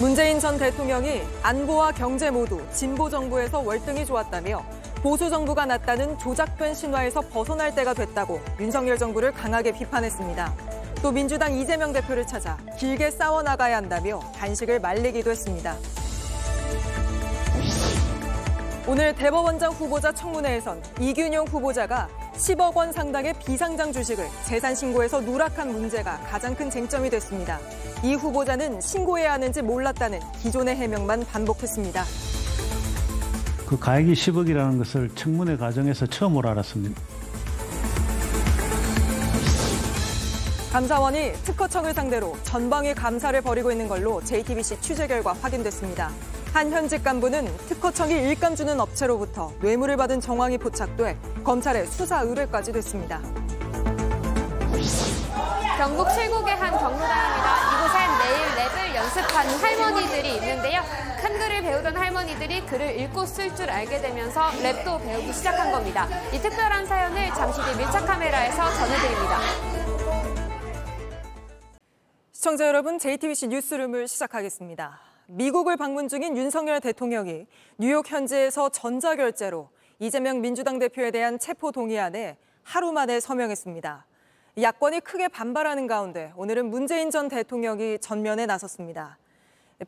문재인 전 대통령이 안보와 경제 모두 진보 정부에서 월등히 좋았다며 보수 정부가 났다는 조작된 신화에서 벗어날 때가 됐다고 윤석열 정부를 강하게 비판했습니다. 또 민주당 이재명 대표를 찾아 길게 싸워나가야 한다며 단식을 말리기도 했습니다. 오늘 대법원장 후보자 청문회에선 이균용 후보자가 10억 원 상당의 비상장 주식을 재산 신고에서 누락한 문제가 가장 큰 쟁점이 됐습니다. 이 후보자는 신고해야 하는지 몰랐다는 기존의 해명만 반복했습니다. 그 가액이 10억이라는 것을 청문회 과정에서 처음으로 알았습니다. 감사원이 특허청을 상대로 전방위 감사를 벌이고 있는 걸로 JTBC 취재 결과 확인됐습니다. 한 현직 간부는 특허청이 일감 주는 업체로부터 뇌물을 받은 정황이 포착돼 검찰에 수사 의뢰까지 됐습니다. 경북 칠곡의 한 경로당입니다. 이곳엔 내일 랩을 연습하는 할머니들이 있는데요. 한글을 배우던 할머니들이 글을 읽고 쓸 줄 알게 되면서 랩도 배우기 시작한 겁니다. 이 특별한 사연을 잠시 뒤 밀착 카메라에서 전해드립니다. 시청자 여러분, JTBC 뉴스룸을 시작하겠습니다. 미국을 방문 중인 윤석열 대통령이 뉴욕 현지에서 전자결제로 이재명 민주당 대표에 대한 체포 동의안에 하루 만에 서명했습니다. 야권이 크게 반발하는 가운데 오늘은 문재인 전 대통령이 전면에 나섰습니다.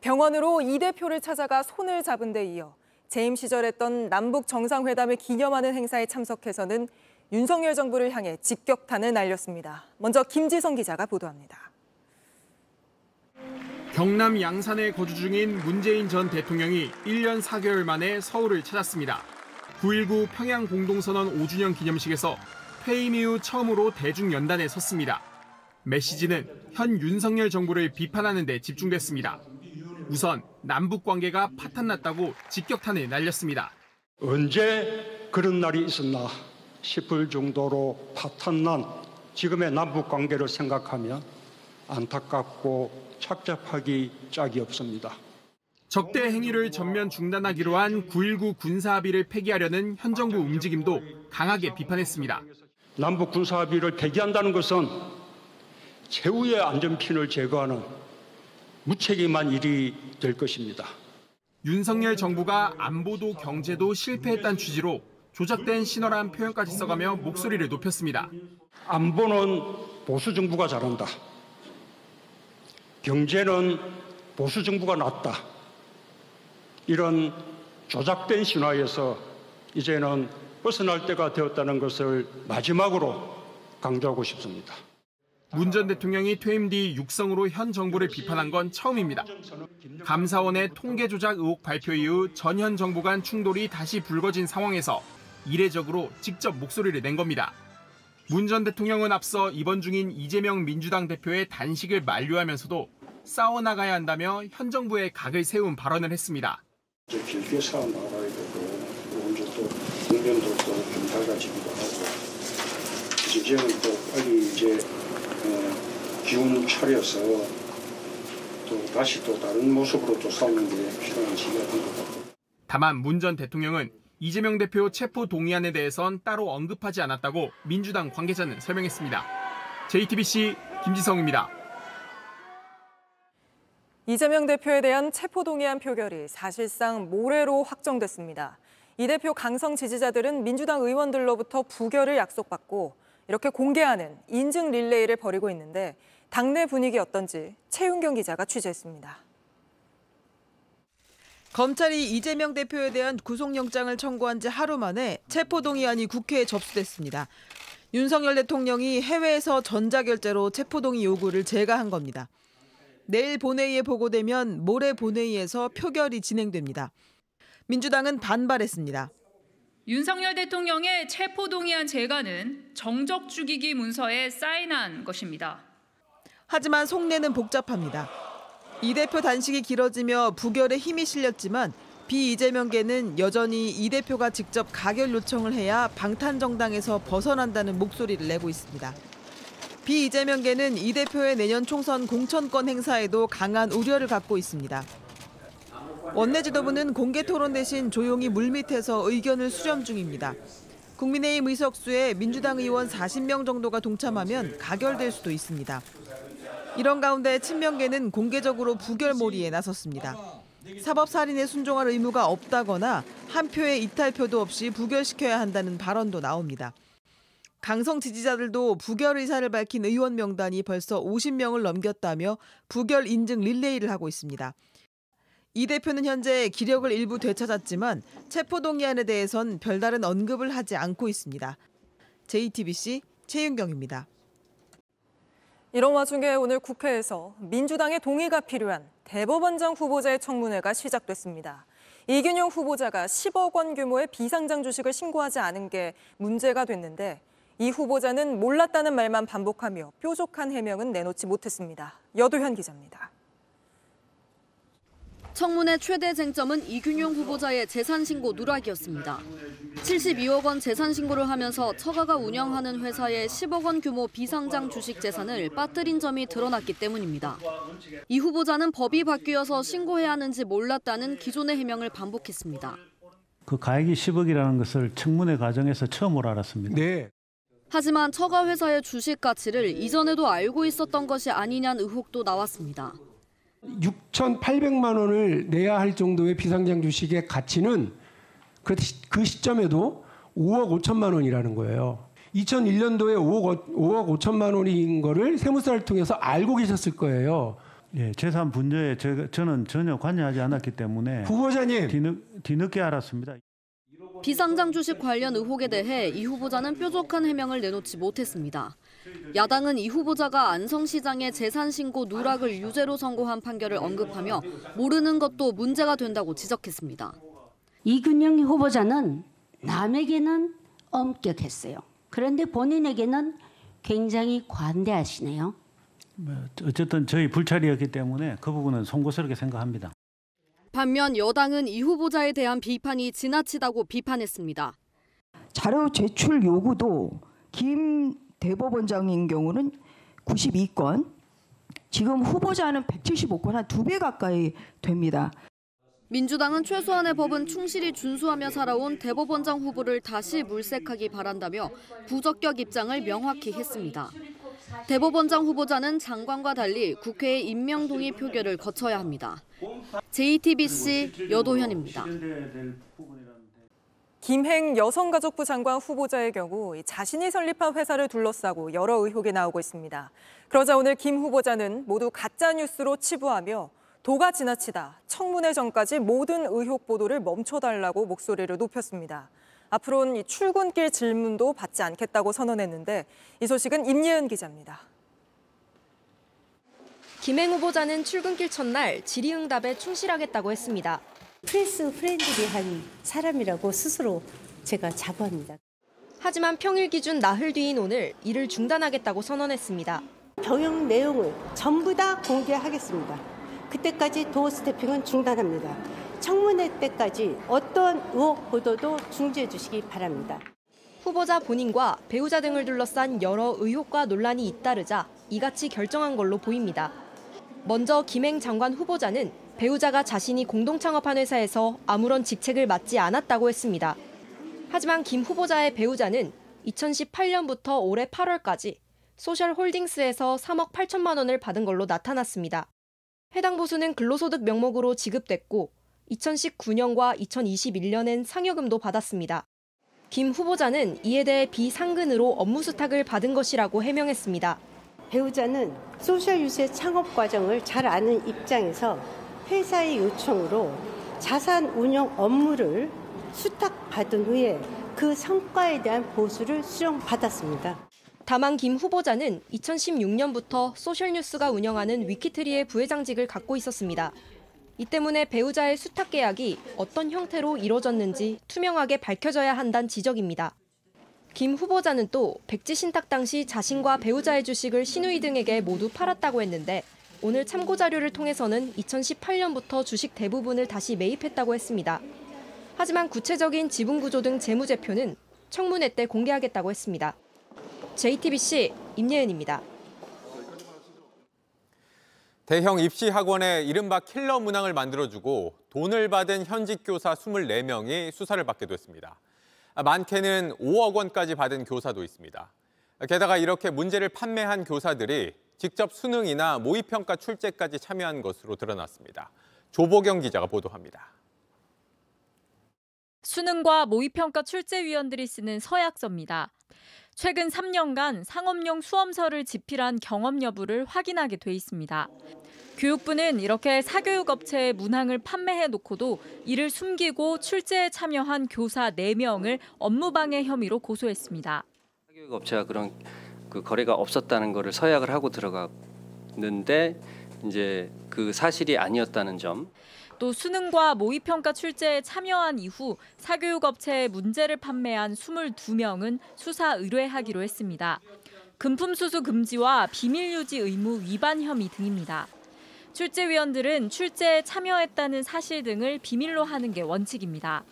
병원으로 이 대표를 찾아가 손을 잡은 데 이어 재임 시절 했던 남북 정상회담을 기념하는 행사에 참석해서는 윤석열 정부를 향해 직격탄을 날렸습니다. 먼저 김지성 기자가 보도합니다. 경남 양산에 거주 중인 문재인 전 대통령이 1년 4개월 만에 서울을 찾았습니다. 9.19 평양 공동선언 5주년 기념식에서 퇴임 이후 처음으로 대중연단에 섰습니다. 메시지는 현 윤석열 정부를 비판하는 데 집중됐습니다. 우선 남북 관계가 파탄났다고 직격탄을 날렸습니다. 언제 그런 날이 있었나 싶을 정도로 파탄난 지금의 남북 관계를 생각하면 안타깝고 착잡하기 짝이 없습니다. 적대 행위를 전면 중단하기로 한 9.19 군사합의를 폐기하려는 현 정부 움직임도 강하게 비판했습니다. 남북 군사합의를 폐기한다는 것은 최후의 안전핀을 제거하는 무책임한 일이 될 것입니다. 윤석열 정부가 안보도 경제도 실패했다는 취지로 조작된 신어란 표현까지 써가며 목소리를 높였습니다. 안보는 보수 정부가 잘한다. 경제는 보수 정부가 낫다. 이런 조작된 신화에서 이제는 벗어날 때가 되었다는 것을 마지막으로 강조하고 싶습니다. 문 전 대통령이 퇴임 뒤 육성으로 현 정부를 비판한 건 처음입니다. 감사원의 통계 조작 의혹 발표 이후 전현 정부 간 충돌이 다시 불거진 상황에서 이례적으로 직접 목소리를 낸 겁니다. 문 전 대통령은 앞서 입원 중인 이재명 민주당 대표의 단식을 만류하면서도 싸워나가야 한다며 현 정부의 각을 세운 발언을 했습니다. 이제 길게 싸워 나가야 되고 또 이제 또 국면도 또좀 밝아지기도 하고 이제는 또 빨리 이제 어, 기운 차려서 또 다시 또 다른 모습으로 또 싸우는 게 필요한 시기가 된것 같고. 다만 문 전 대통령은 이재명 대표 체포 동의안에 대해선 따로 언급하지 않았다고 민주당 관계자는 설명했습니다. JTBC 김지성입니다. 이재명 대표에 대한 체포동의안 표결이 사실상 모레로 확정됐습니다. 이 대표 강성 지지자들은 민주당 의원들로부터 부결을 약속받고 이렇게 공개하는 인증 릴레이를 벌이고 있는데 당내 분위기 어떤지 최윤경 기자가 취재했습니다. 검찰이 이재명 대표에 대한 구속영장을 청구한 지 하루 만에 체포동의안이 국회에 접수됐습니다. 윤석열 대통령이 해외에서 전자결제로 체포동의 요구를 제거한 겁니다. 내일 본회의에 보고되면 모레 본회의에서 표결이 진행됩니다. 민주당은 반발했습니다. 윤석열 대통령의 체포동의안 제거는 정적 죽이기 문서에 사인한 것입니다. 하지만 속내는 복잡합니다. 이 대표 단식이 길어지며 부결에 힘이 실렸지만 비이재명계는 여전히 이 대표가 직접 가결 요청을 해야 방탄 정당에서 벗어난다는 목소리를 내고 있습니다. 비이재명계는 이 대표의 내년 총선 공천권 행사에도 강한 우려를 갖고 있습니다. 원내 지도부는 공개 토론 대신 조용히 물밑에서 의견을 수렴 중입니다. 국민의힘 의석수에 민주당 의원 40명 정도가 동참하면 가결될 수도 있습니다. 이런 가운데 친명계는 공개적으로 부결몰이에 나섰습니다. 사법살인에 순종할 의무가 없다거나 한 표의 이탈표도 없이 부결시켜야 한다는 발언도 나옵니다. 강성 지지자들도 부결 의사를 밝힌 의원 명단이 벌써 50명을 넘겼다며 부결 인증 릴레이를 하고 있습니다. 이 대표는 현재 기력을 일부 되찾았지만 체포동의안에 대해선 별다른 언급을 하지 않고 있습니다. JTBC 최윤경입니다. 이런 와중에 오늘 국회에서 민주당의 동의가 필요한 대법원장 후보자의 청문회가 시작됐습니다. 이균용 후보자가 10억 원 규모의 비상장 주식을 신고하지 않은 게 문제가 됐는데 이 후보자는 몰랐다는 말만 반복하며 뾰족한 해명은 내놓지 못했습니다. 여도현 기자입니다. 청문회 최대 쟁점은 이균용 후보자의 재산 신고 누락이었습니다. 72억 원 재산 신고를 하면서 처가가 운영하는 회사의 10억 원 규모 비상장 주식 재산을 빠뜨린 점이 드러났기 때문입니다. 이 후보자는 법이 바뀌어서 신고해야 하는지 몰랐다는 기존의 해명을 반복했습니다. 그 가액이 10억이라는 것을 청문회 과정에서 처음으로 알았습니다. 네. 하지만 처가 회사의 주식 가치를 이전에도 알고 있었던 것이 아니냐는 의혹도 나왔습니다. 6,800만 원을 내야 할 정도의 비상장 주식의 가치는 그, 시, 그 시점에도 5억 5천만 원이라는 거예요. 2001년도에 5억, 5억 5천만 원인 거를 세무사를 통해서 알고 계셨을 거예요. 예, 재산 분조에 저, 저는 전혀 관여하지 않았기 때문에 후보자님, 뒤늦, 뒤늦게 알았습니다. 비상장 주식 관련 의혹에 대해 이 후보자는 뾰족한 해명을 내놓지 못했습니다. 야당은 이 후보자가 안성 시장의 재산 신고 누락을 유죄로 선고한 판결을 언급하며 모르는 것도 문제가 된다고 지적했습니다. 이균영 후보자는 남에게는 엄격했어요. 그런데 본인에게는 굉장히 관대하시네요. 뭐, 어쨌든 저희 불찰이었기 때문에 그 부분은 송구스럽게 생각합니다. 반면 여당은 이 후보자에 대한 비판이 지나치다고 비판했습니다. 자료 제출 요구도 김 대법원장인 경우는 92건, 지금 후보자는 175건, 한 두 배 가까이 됩니다. 민주당은 최소한의 법은 충실히 준수하며 살아온 대법원장 후보를 다시 물색하기 바란다며 부적격 입장을 명확히 했습니다. 대법원장 후보자는 장관과 달리 국회의 임명 동의 표결을 거쳐야 합니다. JTBC 여도현입니다. 김행 여성가족부 장관 후보자의 경우 자신이 설립한 회사를 둘러싸고 여러 의혹이 나오고 있습니다. 그러자 오늘 김 후보자는 모두 가짜 뉴스로 치부하며 도가 지나치다 청문회 전까지 모든 의혹 보도를 멈춰달라고 목소리를 높였습니다. 앞으로는 출근길 질문도 받지 않겠다고 선언했는데 이 소식은 임예은 기자입니다. 김행 후보자는 출근길 첫날 질의응답에 충실하겠다고 했습니다. press friendly한 사람이라고 스스로 제가 자부합니다. 하지만 평일 기준 나흘 뒤인 오늘 일을 중단하겠다고 선언했습니다. 경영 내용을 전부 다 공개하겠습니다. 그때까지 도어 스태핑은 중단합니다. 청문회 때까지 어떤 의혹 보도도 중지해 주시기 바랍니다. 후보자 본인과 배우자 등을 둘러싼 여러 의혹과 논란이 잇따르자 이같이 결정한 걸로 보입니다. 먼저 김행 장관 후보자는 배우자가 자신이 공동 창업한 회사에서 아무런 직책을 맡지 않았다고 했습니다. 하지만 김 후보자의 배우자는 2018년부터 올해 8월까지 소셜 홀딩스에서 3억 8천만 원을 받은 걸로 나타났습니다. 해당 보수는 근로소득 명목으로 지급됐고 2019년과 2021년엔 상여금도 받았습니다. 김 후보자는 이에 대해 비상근으로 업무 수탁을 받은 것이라고 해명했습니다. 배우자는 소셜뉴스 창업 과정을 잘 아는 입장에서 회사의 요청으로 자산 운용 업무를 수탁받은 후에 그 성과에 대한 보수를 수령받았습니다. 다만 김 후보자는 2016년부터 소셜뉴스가 운영하는 위키트리의 부회장직을 갖고 있었습니다. 이 때문에 배우자의 수탁 계약이 어떤 형태로 이뤄졌는지 투명하게 밝혀져야 한다는 지적입니다. 김 후보자는 또 백지 신탁 당시 자신과 배우자의 주식을 신우이 등에게 모두 팔았다고 했는데 오늘 참고 자료를 통해서는 2018년부터 주식 대부분을 다시 매입했다고 했습니다. 하지만 구체적인 지분 구조 등 재무제표는 청문회 때 공개하겠다고 했습니다. JTBC 임예은입니다. 대형 입시 학원에 이른바 킬러 문항을 만들어주고 돈을 받은 현직 교사 24명이 수사를 받게 됐습니다. 많게는 5억 원까지 받은 교사도 있습니다. 게다가 이렇게 문제를 판매한 교사들이 직접 수능이나 모의평가 출제까지 참여한 것으로 드러났습니다. 조보경 기자가 보도합니다. 수능과 모의평가 출제위원들이 쓰는 서약서입니다. 최근 3년간 상업용 수험서를 집필한 경험 여부를 확인하게 돼 있습니다. 교육부는 이렇게 사교육 업체에 문항을 판매해 놓고도 이를 숨기고 출제에 참여한 교사 4명을 업무방해 혐의로 고소했습니다. 사교육 업체가 그런 그 거래가 없었다는 것을 서약을 하고 들어갔는데 이제 그 사실이 아니었다는 점. 또 수능과 모의평가 출제에 참여한 이후 사교육 업체에 문제를 판매한 22명은 수사 의뢰하기로 했습니다. 금품 수수 금지와 비밀 유지 의무 위반 혐의 등입니다. 출제위원들은 출제에 참여했다는 사실 등을 비밀로 하는 게 원칙입니다.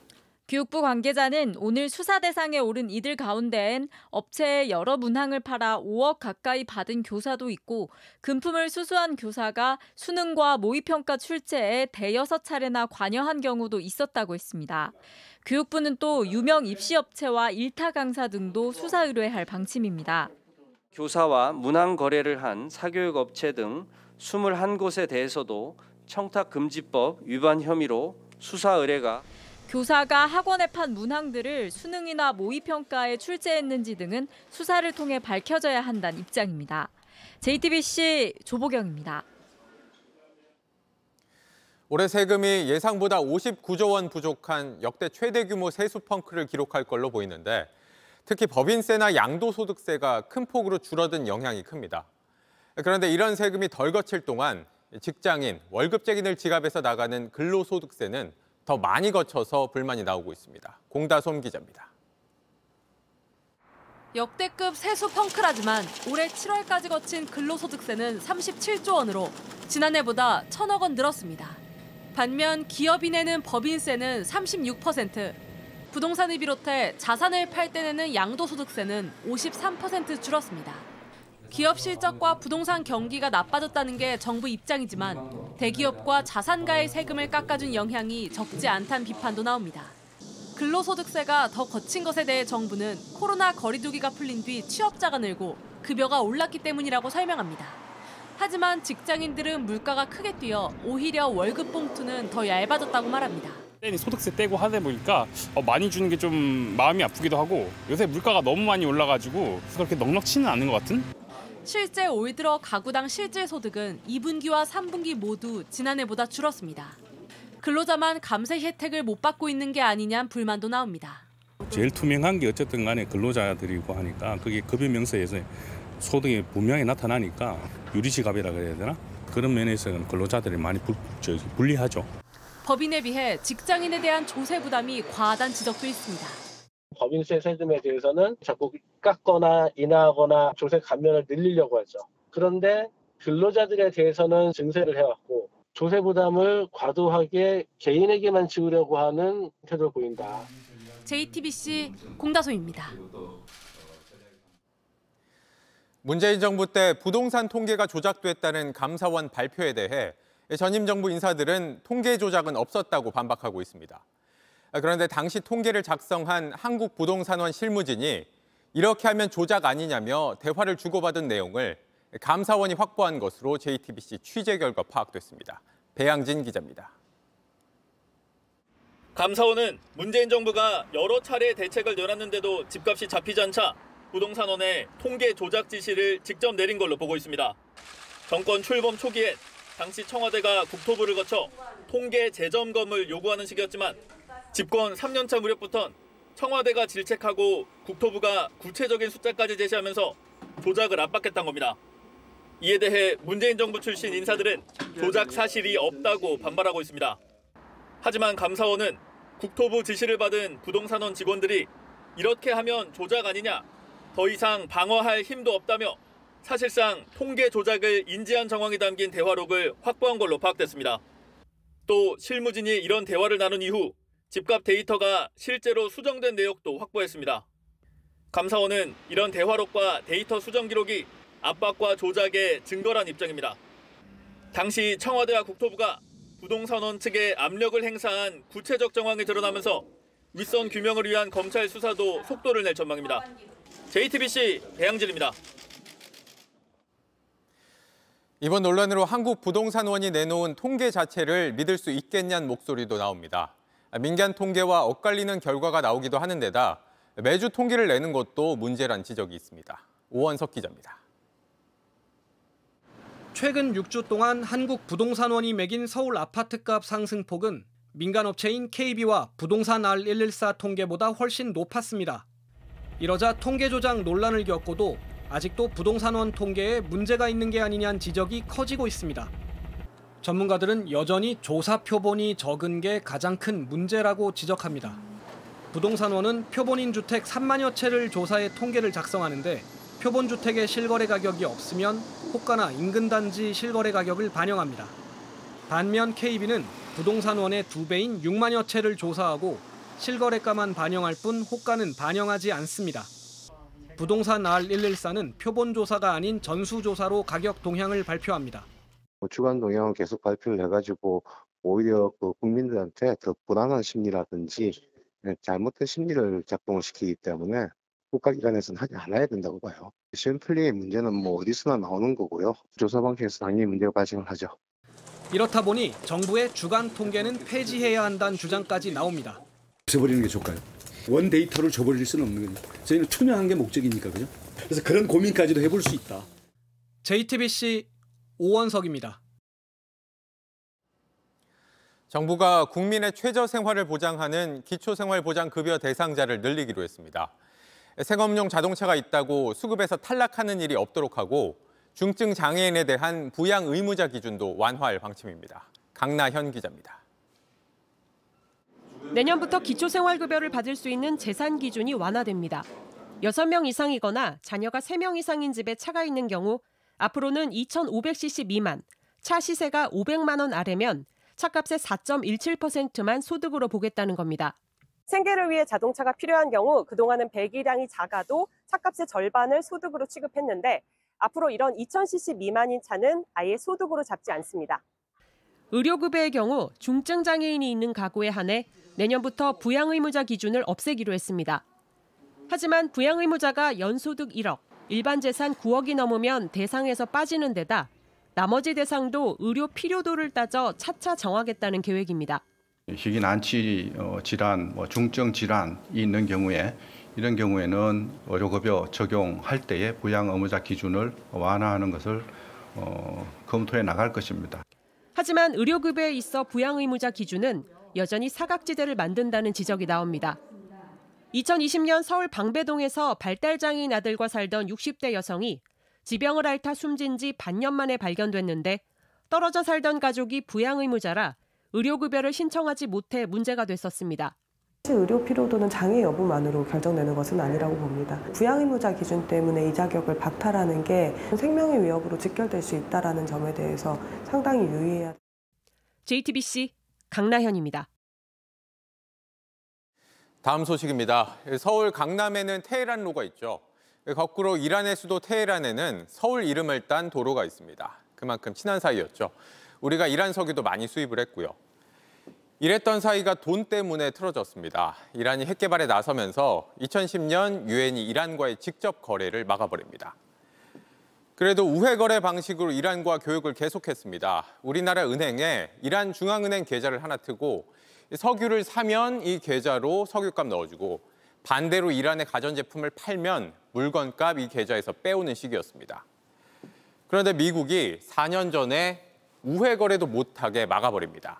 교육부 관계자는 오늘 수사 대상에 오른 이들 가운데엔 업체에 여러 문항을 팔아 5억 가까이 받은 교사도 있고 금품을 수수한 교사가 수능과 모의평가 출제에 대여섯 차례나 관여한 경우도 있었다고 했습니다. 교육부는 또 유명 입시업체와 일타 강사 등도 수사 의뢰할 방침입니다. 교사와 문항 거래를 한 사교육 업체 등 21곳에 대해서도 청탁금지법 위반 혐의로 수사 의뢰가 교사가 학원에 판 문항들을 수능이나 모의평가에 출제했는지 등은 수사를 통해 밝혀져야 한다는 입장입니다. JTBC 조보경입니다. 올해 세금이 예상보다 59조 원 부족한 역대 최대 규모 세수 펑크를 기록할 걸로 보이는데 특히 법인세나 양도소득세가 큰 폭으로 줄어든 영향이 큽니다. 그런데 이런 세금이 덜 거칠 동안 직장인, 월급쟁이들 지갑에서 나가는 근로소득세는 더 많이 거쳐서 불만이 나오고 있습니다. 공다솜 기자입니다. 역대급 세수 펑크라지만 올해 7월까지 거친 근로소득세는 37조 원으로 지난해보다 1천억 원 늘었습니다. 반면 기업이 내는 법인세는 36%, 부동산을 비롯해 자산을 팔 때 내는 양도소득세는 53% 줄었습니다. 기업 실적과 부동산 경기가 나빠졌다는 게 정부 입장이지만 대기업과 자산가의 세금을 깎아준 영향이 적지 않다는 비판도 나옵니다. 근로소득세가 더 거친 것에 대해 정부는 코로나 거리두기가 풀린 뒤 취업자가 늘고 급여가 올랐기 때문이라고 설명합니다. 하지만 직장인들은 물가가 크게 뛰어 오히려 월급 봉투는 더 얇아졌다고 말합니다. 소득세 떼고 하다 보니까 어, 많이 주는 게 좀 마음이 아프기도 하고 요새 물가가 너무 많이 올라가지고 그렇게 넉넉치는 않은 것 같은? 실제 올 들어 가구당 실질 소득은 2분기와 3분기 모두 지난해보다 줄었습니다. 근로자만 감세 혜택을 못 받고 있는 게 아니냐는 불만도 나옵니다. 제일 투명한 게 어쨌든 간에 근로자들이고 하니까 그게 급여 명세에서 소득이 분명히 나타나니까 유리지갑이라 그래야 되나? 그런 면에서는 근로자들이 많이 불, 불리하죠. 법인에 비해 직장인에 대한 조세 부담이 과하다는 지적도 있습니다. 법인세 세금에 대해서는 자꾸 깎거나 인하하거나 조세 감면을 늘리려고 하죠. 그런데 근로자들에 대해서는 증세를 해왔고 조세 부담을 과도하게 개인에게만 지우려고 하는 태도를 보인다. JTBC 공다솜입니다. 문재인 정부 때 부동산 통계가 조작됐다는 감사원 발표에 대해 전임 정부 인사들은 통계 조작은 없었다고 반박하고 있습니다. 그런데 당시 통계를 작성한 한국부동산원 실무진이 이렇게 하면 조작 아니냐며 대화를 주고받은 내용을 감사원이 확보한 것으로 JTBC 취재 결과 파악됐습니다. 배양진 기자입니다. 감사원은 문재인 정부가 여러 차례 대책을 내놨는데도 집값이 잡히지 않자 부동산원에 통계 조작 지시를 직접 내린 걸로 보고 있습니다. 정권 출범 초기엔 당시 청와대가 국토부를 거쳐 통계 재점검을 요구하는 시기였지만 집권 3년차 무렵부턴 청와대가 질책하고 국토부가 구체적인 숫자까지 제시하면서 조작을 압박했던 겁니다. 이에 대해 문재인 정부 출신 인사들은 조작 사실이 없다고 반발하고 있습니다. 하지만 감사원은 국토부 지시를 받은 부동산원 직원들이 이렇게 하면 조작 아니냐, 더 이상 방어할 힘도 없다며 사실상 통계 조작을 인지한 정황이 담긴 대화록을 확보한 걸로 파악됐습니다. 또 실무진이 이런 대화를 나눈 이후 집값 데이터가 실제로 수정된 내역도 확보했습니다. 감사원은 이런 대화록과 데이터 수정 기록이 압박과 조작의 증거란 입장입니다. 당시 청와대와 국토부가 부동산원 측에 압력을 행사한 구체적 정황이 드러나면서 윗선 규명을 위한 검찰 수사도 속도를 낼 전망입니다. JTBC 배양진입니다. 이번 논란으로 한국 부동산원이 내놓은 통계 자체를 믿을 수 있겠냐는 목소리도 나옵니다. 민간 통계와 엇갈리는 결과가 나오기도 하는 데다 매주 통계를 내는 것도 문제란 지적이 있습니다. 오원석 기자입니다. 최근 6주 동안 한국 부동산원이 매긴 서울 아파트값 상승폭은 민간 업체인 KB와 부동산 R114 통계보다 훨씬 높았습니다. 이러자 통계 조작 논란을 겪고도 아직도 부동산원 통계에 문제가 있는 게 아니냐는 지적이 커지고 있습니다. 전문가들은 여전히 조사 표본이 적은 게 가장 큰 문제라고 지적합니다. 부동산원은 표본인 주택 3만여 채를 조사해 통계를 작성하는데 표본 주택의 실거래 가격이 없으면 호가나 인근 단지 실거래 가격을 반영합니다. 반면 KB는 부동산원의 두 배인 6만여 채를 조사하고 실거래가만 반영할 뿐 호가는 반영하지 않습니다. 부동산 R114는 표본 조사가 아닌 전수 조사로 가격 동향을 발표합니다. 뭐 주간 동향을 계속 발표를 해가지고 오히려 그 국민들한테 더 불안한 심리라든지 잘못된 심리를 작동을 시키기 때문에 국가기관에서는 하지 않아야 된다고 봐요. 샘플링의 문제는 뭐 어디서나 나오는 거고요. 조사 방식에서 당연히 문제가 발생을 하죠. 이렇다 보니 정부의 주간 통계는 폐지해야 한다는 주장까지 나옵니다. 없애버리는 게 좋을까요? 원 데이터를 줘버릴 수는 없는 거죠. 저희는 투명한 게 목적이니까 그죠? 그래서 그런 고민까지도 해볼 수 있다. JTBC 오원석입니다. 정부가 국민의 최저 생활을 보장하는 기초생활보장급여 대상자를 늘리기로 했습니다. 생업용 자동차가 있다고 수급에서 탈락하는 일이 없도록 하고 중증 장애인에 대한 부양 의무자 기준도 완화할 방침입니다. 강나현 기자입니다. 내년부터 기초생활급여를 받을 수 있는 재산 기준이 완화됩니다. 6명 이상이거나 자녀가 3명 이상인 집에 차가 있는 경우 앞으로는 2,500cc 미만, 차 시세가 500만 원 아래면 차값의 4.17%만 소득으로 보겠다는 겁니다. 생계를 위해 자동차가 필요한 경우 그동안은 배기량이 작아도 차값의 절반을 소득으로 취급했는데 앞으로 이런 2,000cc 미만인 차는 아예 소득으로 잡지 않습니다. 의료급여의 경우 중증 장애인이 있는 가구에 한해 내년부터 부양의무자 기준을 없애기로 했습니다. 하지만 부양의무자가 연소득 1억, 일반 재산 9억이 넘으면 대상에서 빠지는 데다 나머지 대상도 의료 필요도를 따져 차차 정하겠다는 계획입니다. 희귀 난치 어, 질환, 뭐 중증 질환이 있는 경우에 이런 경우에는 의료급여 적용할 때의 부양 의무자 기준을 완화하는 것을 어, 검토해 나갈 것입니다. 하지만 의료급여에 있어 부양 의무자 기준은 여전히 사각지대를 만든다는 지적이 나옵니다. 2020년 서울 방배동에서 발달장애인 아들과 살던 60대 여성이 지병을 앓다 숨진 지 반년 만에 발견됐는데 떨어져 살던 가족이 부양 의무자라 의료급여를 신청하지 못해 문제가 됐었습니다. 의료 필요도는 장애 여부만으로 결정되는 것은 아니라고 봅니다. 부양의무자 기준 때문에 이 자격을 박탈하는 게 생명의 위협으로 직결될 수 있다는 점에 대해서 상당히 유의해야. JTBC 강나현입니다. 다음 소식입니다. 서울 강남에는 테헤란로가 있죠. 거꾸로 이란의 수도 테헤란에는 서울 이름을 딴 도로가 있습니다. 그만큼 친한 사이였죠. 우리가 이란 석유도 많이 수입을 했고요. 이랬던 사이가 돈 때문에 틀어졌습니다. 이란이 핵 개발에 나서면서 2010년 유엔이 이란과의 직접 거래를 막아버립니다. 그래도 우회 거래 방식으로 이란과 교역을 계속했습니다. 우리나라 은행에 이란 중앙은행 계좌를 하나 트고 석유를 사면 이 계좌로 석유값 넣어주고 반대로 이란의 가전제품을 팔면 물건값 이 계좌에서 빼오는 식이었습니다. 그런데 미국이 4년 전에 우회 거래도 못하게 막아버립니다.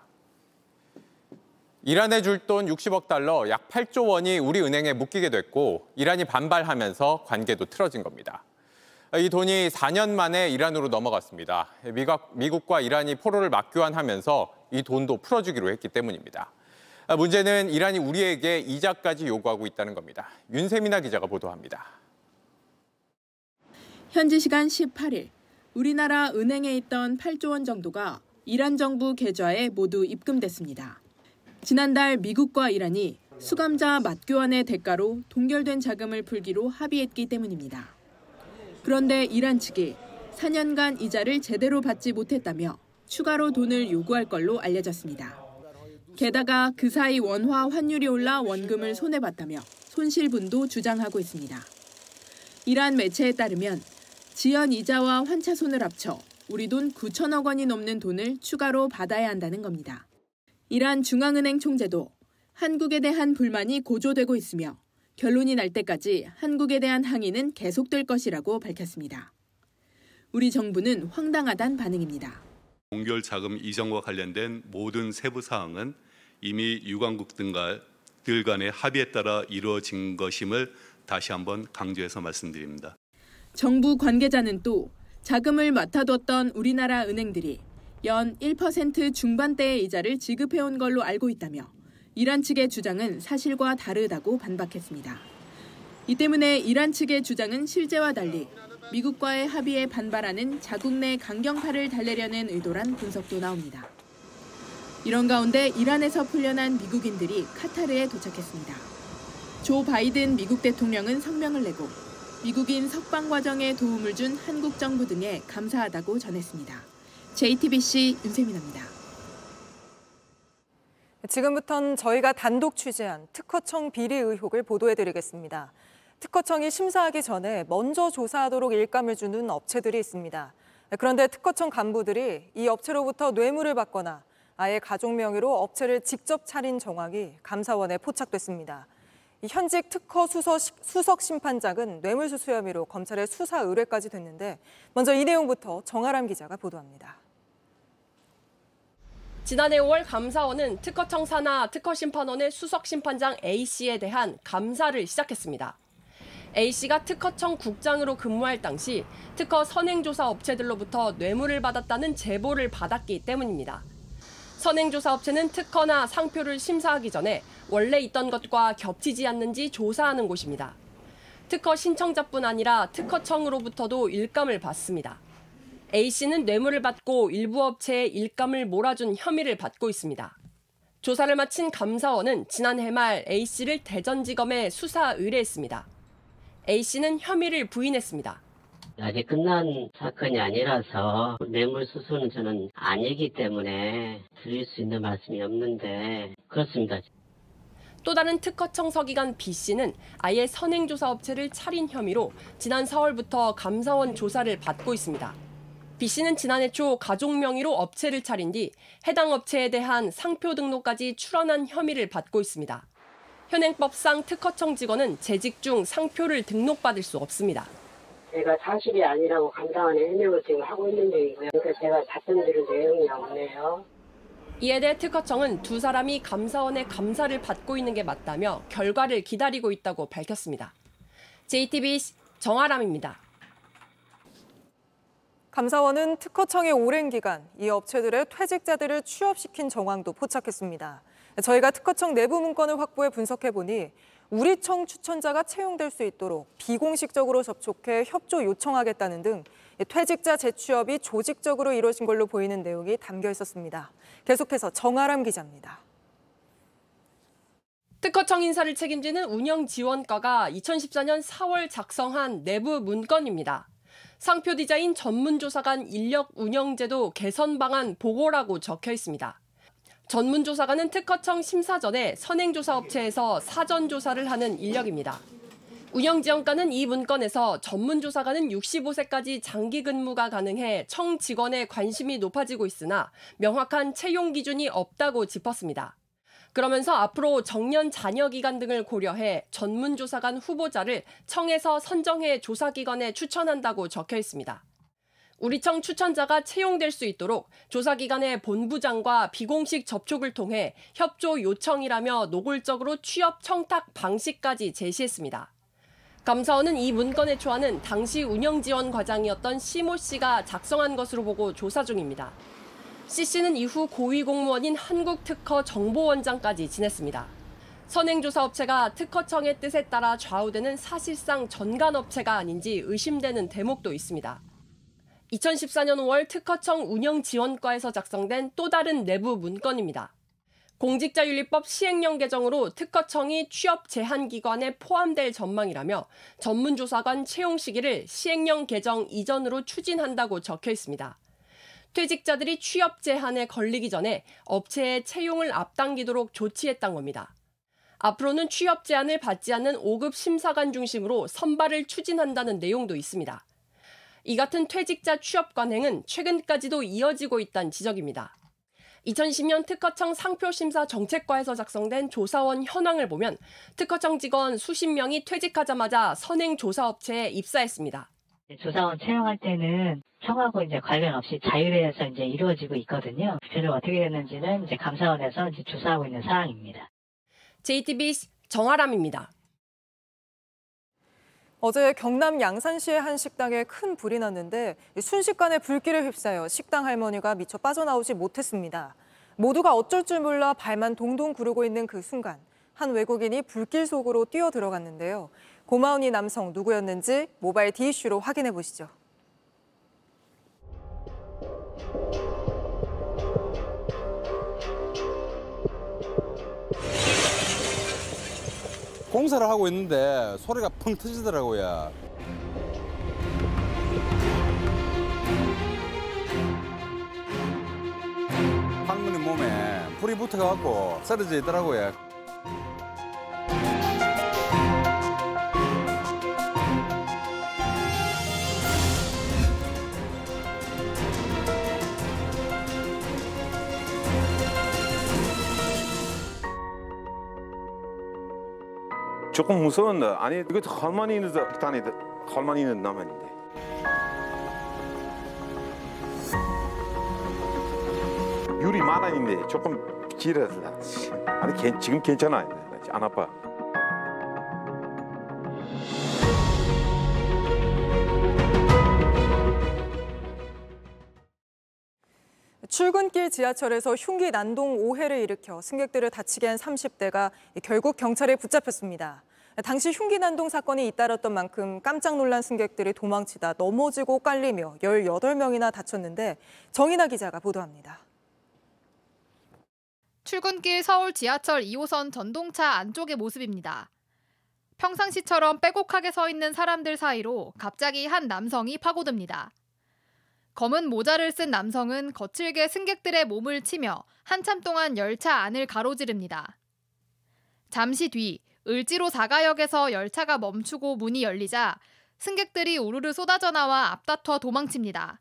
이란에 줄 돈 60억 달러, 약 8조 원이 우리 은행에 묶이게 됐고 이란이 반발하면서 관계도 틀어진 겁니다. 이 돈이 4년 만에 이란으로 넘어갔습니다. 미국과 이란이 포로를 맞교환하면서 이 돈도 풀어주기로 했기 때문입니다. 문제는 이란이 우리에게 이자까지 요구하고 있다는 겁니다. 윤세민아 기자가 보도합니다. 현지 시간 18일 우리나라 은행에 있던 8조 원 정도가 이란 정부 계좌에 모두 입금됐습니다. 지난달 미국과 이란이 수감자 맞교환의 대가로 동결된 자금을 풀기로 합의했기 때문입니다. 그런데 이란 측이 4년간 이자를 제대로 받지 못했다며 추가로 돈을 요구할 걸로 알려졌습니다. 게다가 그 사이 원화 환율이 올라 원금을 손해봤다며 손실분도 주장하고 있습니다. 이란 매체에 따르면 지연 이자와 환차손을 합쳐 우리 돈 9천억 원이 넘는 돈을 추가로 받아야 한다는 겁니다. 이란 중앙은행 총재도 한국에 대한 불만이 고조되고 있으며 결론이 날 때까지 한국에 대한 항의는 계속될 것이라고 밝혔습니다. 우리 정부는 황당하단 반응입니다. 공결 자금 이전과 관련된 모든 세부 사항은 이미 유관국 등과 들 간의 합의에 따라 이루어진 것임을 다시 한번 강조해서 말씀드립니다. 정부 관계자는 또 자금을 맡아뒀던 우리나라 은행들이 연 1% 중반대의 이자를 지급해온 걸로 알고 있다며 이란 측의 주장은 사실과 다르다고 반박했습니다. 이 때문에 이란 측의 주장은 실제와 달리 미국과의 합의에 반발하는 자국 내 강경파를 달래려는 의도란 분석도 나옵니다. 이런 가운데 이란에서 풀려난 미국인들이 카타르에 도착했습니다. 조 바이든 미국 대통령은 성명을 내고 미국인 석방 과정에 도움을 준 한국 정부 등에 감사하다고 전했습니다. JTBC 윤세민입니다. 지금부터는 저희가 단독 취재한 특허청 비리 의혹을 보도해드리겠습니다. 특허청이 심사하기 전에 먼저 조사하도록 일감을 주는 업체들이 있습니다. 그런데 특허청 간부들이 이 업체로부터 뇌물을 받거나 아예 가족 명의로 업체를 직접 차린 정황이 감사원에 포착됐습니다. 현직 특허 수석, 심판장은 뇌물수수 혐의로 검찰에 수사 의뢰까지 됐는데 먼저 이 내용부터 정아람 기자가 보도합니다. 지난해 5월 감사원은 특허청 산하 특허심판원의 수석심판장 A씨에 대한 감사를 시작했습니다. A씨가 특허청 국장으로 근무할 당시 특허 선행조사 업체들로부터 뇌물을 받았다는 제보를 받았기 때문입니다. 선행조사 업체는 특허나 상표를 심사하기 전에 원래 있던 것과 겹치지 않는지 조사하는 곳입니다. 특허 신청자뿐 아니라 특허청으로부터도 일감을 받습니다. A씨는 뇌물을 받고 일부 업체에 일감을 몰아준 혐의를 받고 있습니다. 조사를 마친 감사원은 지난해 말 A씨를 대전지검에 수사 의뢰했습니다. A씨는 혐의를 부인했습니다. 아직 끝난 사건이 아니라서 뇌물수수는 저는 아니기 때문에 드릴 수 있는 말씀이 없는데 그렇습니다. 또 다른 특허청 서기관 B씨는 아예 선행조사 업체를 차린 혐의로 지난 4월부터 감사원 조사를 받고 있습니다. B씨는 지난해 초 가족 명의로 업체를 차린 뒤 해당 업체에 대한 상표 등록까지 출원한 혐의를 받고 있습니다. 현행법상 특허청 직원은 재직 중 상표를 등록받을 수 없습니다. 제가 사실이 아니라고 감사원에 해명을 지금 하고 있는 중이고요. 그러니까 제가 답변드릴 내용이 없네요. 이에 대해 특허청은 두 사람이 감사원의 감사를 받고 있는 게 맞다며 결과를 기다리고 있다고 밝혔습니다. JTB 정아람입니다. 감사원은 특허청의 오랜 기간 이 업체들의 퇴직자들을 취업시킨 정황도 포착했습니다. 저희가 특허청 내부 문건을 확보해 분석해 보니 우리 청 추천자가 채용될 수 있도록 비공식적으로 접촉해 협조 요청하겠다는 등 퇴직자 재취업이 조직적으로 이루어진 걸로 보이는 내용이 담겨 있었습니다. 계속해서 정아람 기자입니다. 특허청 인사를 책임지는 운영지원과가 2014년 4월 작성한 내부 문건입니다. 상표 디자인 전문조사관 인력 운영제도 개선 방안 보고라고 적혀 있습니다. 전문조사관은 특허청 심사 전에 선행조사 업체에서 사전조사를 하는 인력입니다. 운영지원과는 이 문건에서 전문조사관은 65세까지 장기 근무가 가능해 청 직원의 관심이 높아지고 있으나 명확한 채용 기준이 없다고 짚었습니다. 그러면서 앞으로 정년 잔여 기간 등을 고려해 전문조사관 후보자를 청에서 선정해 조사기관에 추천한다고 적혀 있습니다. 우리청 추천자가 채용될 수 있도록 조사기관의 본부장과 비공식 접촉을 통해 협조 요청이라며 노골적으로 취업 청탁 방식까지 제시했습니다. 감사원은 이 문건의 초안은 당시 운영지원 과장이었던 시모 씨가 작성한 것으로 보고 조사 중입니다. C 씨는 이후 고위 공무원인 한국특허 정보원장까지 지냈습니다. 선행조사업체가 특허청의 뜻에 따라 좌우되는 사실상 전관업체가 아닌지 의심되는 대목도 있습니다. 2014년 5월 특허청 운영지원과에서 작성된 또 다른 내부 문건입니다. 공직자윤리법 시행령 개정으로 특허청이 취업 제한 기관에 포함될 전망이라며 전문조사관 채용 시기를 시행령 개정 이전으로 추진한다고 적혀 있습니다. 퇴직자들이 취업 제한에 걸리기 전에 업체의 채용을 앞당기도록 조치했던 겁니다. 앞으로는 취업 제한을 받지 않는 5급 심사관 중심으로 선발을 추진한다는 내용도 있습니다. 이 같은 퇴직자 취업 관행은 최근까지도 이어지고 있다는 지적입니다. 2010년 특허청 상표심사 정책과에서 작성된 조사원 현황을 보면 특허청 직원 수십 명이 퇴직하자마자 선행 조사업체에 입사했습니다. 조사원 채용할 때는 청하고 이제 관련 없이 자율에서 이제 이루어지고 있거든요. 구체적으로 어떻게 됐는지는 이제 감사원에서 이제 조사하고 있는 사항입니다. JTBC 정아람입니다. 어제 경남 양산시의 한 식당에 큰 불이 났는데 순식간에 불길에 휩싸여 식당 할머니가 미처 빠져나오지 못했습니다. 모두가 어쩔 줄 몰라 발만 동동 구르고 있는 그 순간 한 외국인이 불길 속으로 뛰어 들어갔는데요. 고마운 이 남성 누구였는지 모바일 디이슈로 확인해 보시죠. 공사를 하고 있는데 소리가 펑 터지더라고요. 할머니 몸에 불이 붙어갖고 쓰러져 있더라고요. 조금 무서운데 아니 이거 할머니는 다니다 할머니는 남았는데. 유리 많았는데 조금 길어서 아니 괜- 지금 괜찮아. 안 아파. 출근길 지하철에서 흉기 난동 오해를 일으켜 승객들을 다치게 한 30대가 결국 경찰에 붙잡혔습니다. 당시 흉기 난동 사건이 잇따랐던 만큼 깜짝 놀란 승객들이 도망치다 넘어지고 깔리며 18명이나 다쳤는데 정인아 기자가 보도합니다. 출근길 서울 지하철 2호선 전동차 안쪽의 모습입니다. 평상시처럼 빼곡하게 서 있는 사람들 사이로 갑자기 한 남성이 파고듭니다. 검은 모자를 쓴 남성은 거칠게 승객들의 몸을 치며 한참 동안 열차 안을 가로지릅니다. 잠시 뒤 을지로 사가역에서 열차가 멈추고 문이 열리자 승객들이 우르르 쏟아져 나와 앞다퉈 도망칩니다.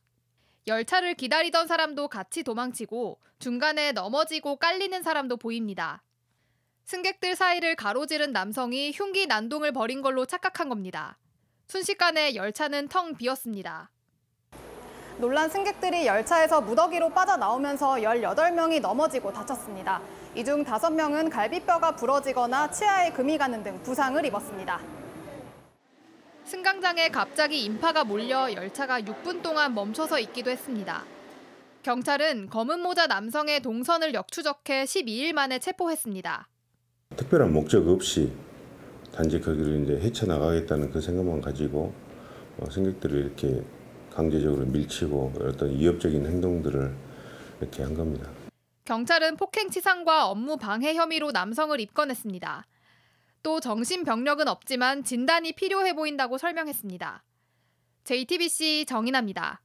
열차를 기다리던 사람도 같이 도망치고 중간에 넘어지고 깔리는 사람도 보입니다. 승객들 사이를 가로지른 남성이 흉기 난동을 벌인 걸로 착각한 겁니다. 순식간에 열차는 텅 비었습니다. 놀란 승객들이 열차에서 무더기로 빠져나오면서 18명이 넘어지고 다쳤습니다. 이중 5명은 갈비뼈가 부러지거나 치아에 금이 가는 등 부상을 입었습니다. 승강장에 갑자기 인파가 몰려 열차가 6분 동안 멈춰서 있기도 했습니다. 경찰은 검은 모자 남성의 동선을 역추적해 12일 만에 체포했습니다. 특별한 목적 없이 단지 거기를 이제 헤쳐나가겠다는 그 생각만 가지고 어, 승객들을 이렇게 강제적으로 밀치고 어떤 위협적인 행동들을 이렇게 한 겁니다. 경찰은 폭행치상과 업무 방해 혐의로 남성을 입건했습니다. 또 정신병력은 없지만 진단이 필요해 보인다고 설명했습니다. JTBC 정인아입니다.